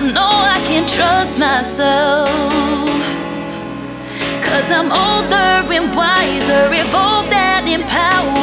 I know I can trust myself. Cause I'm older and wiser, evolved and empowered.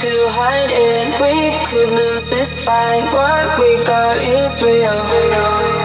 to hide in, We could lose this fight. What we got is real.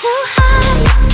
You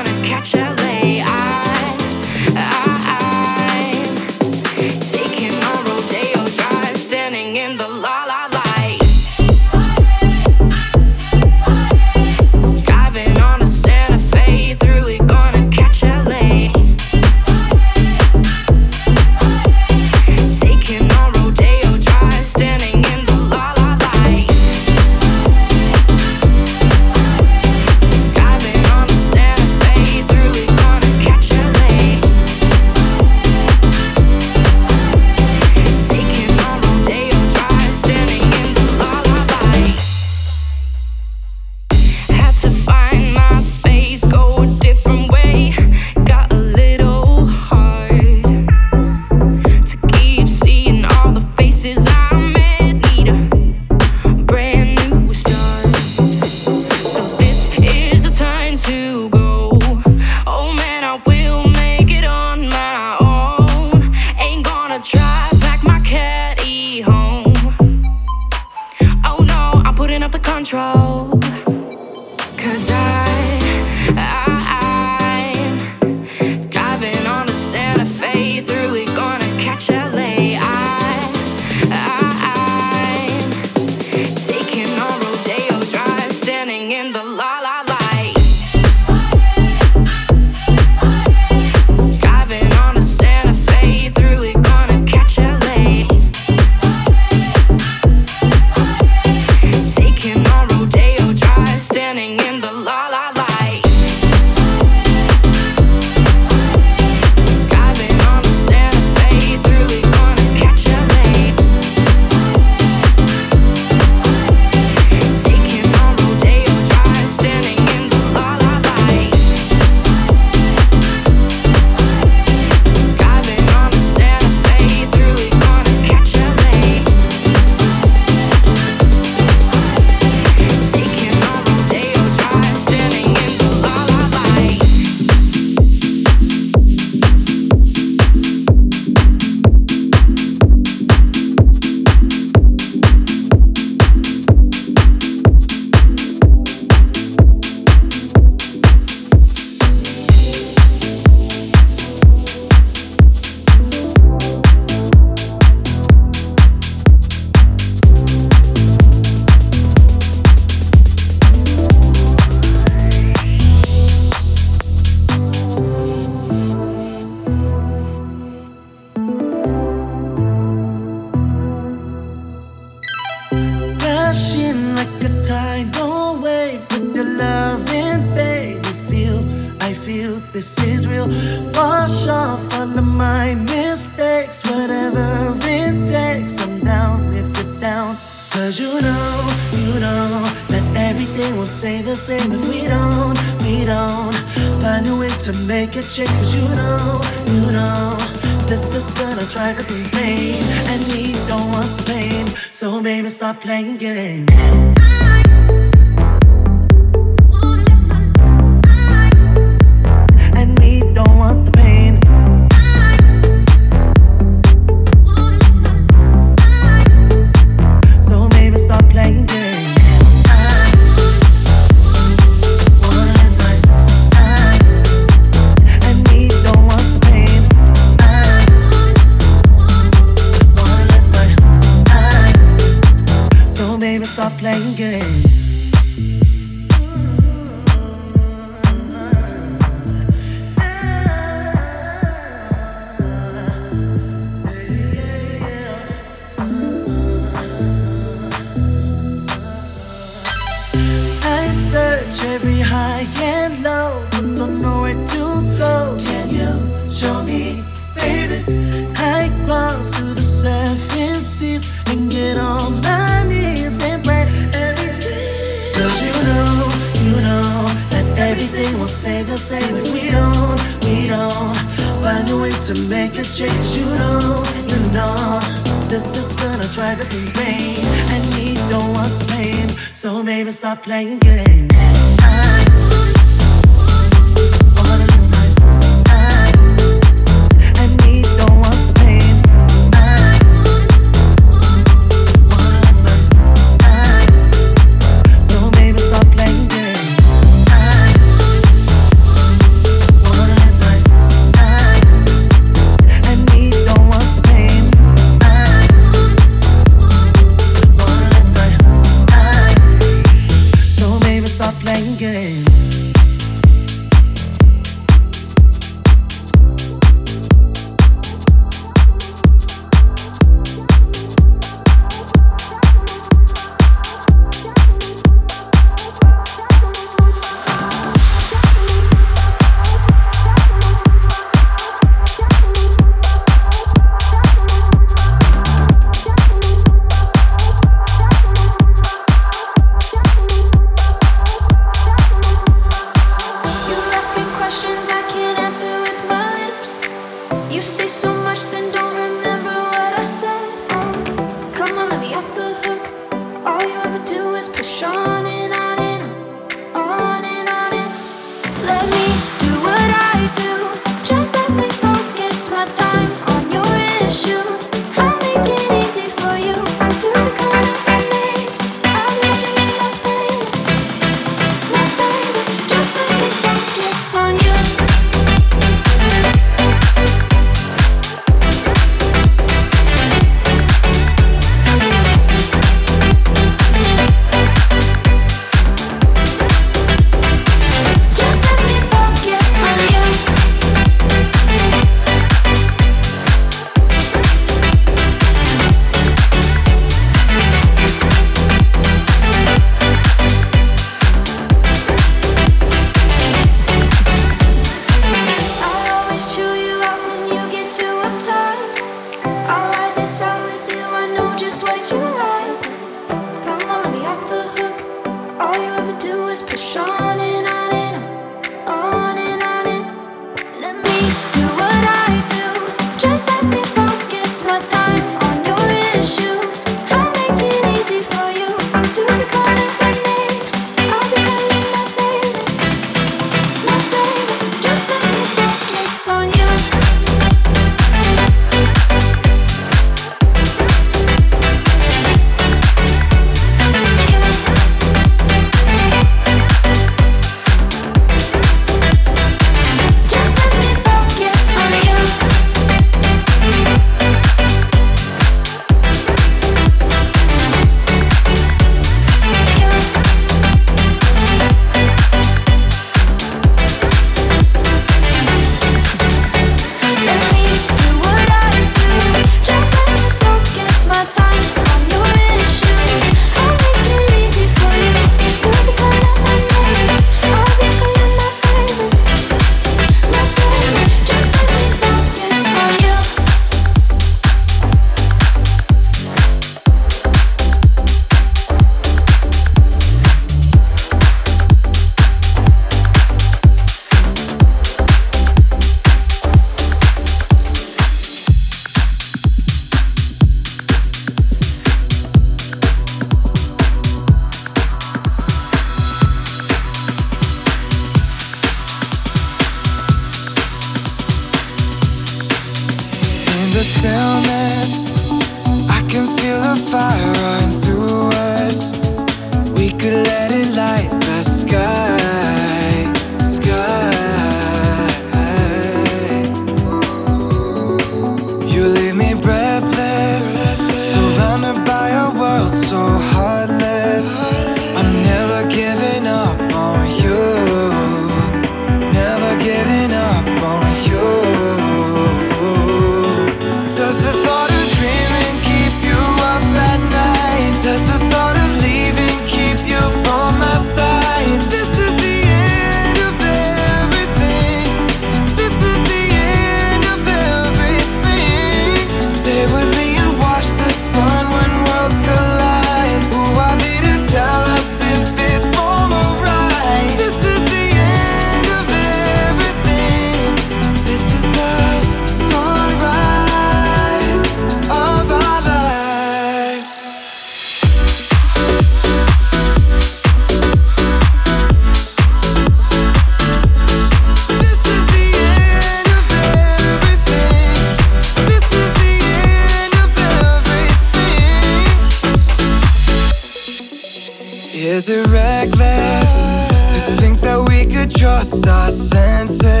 trust our senses when everything around us burns.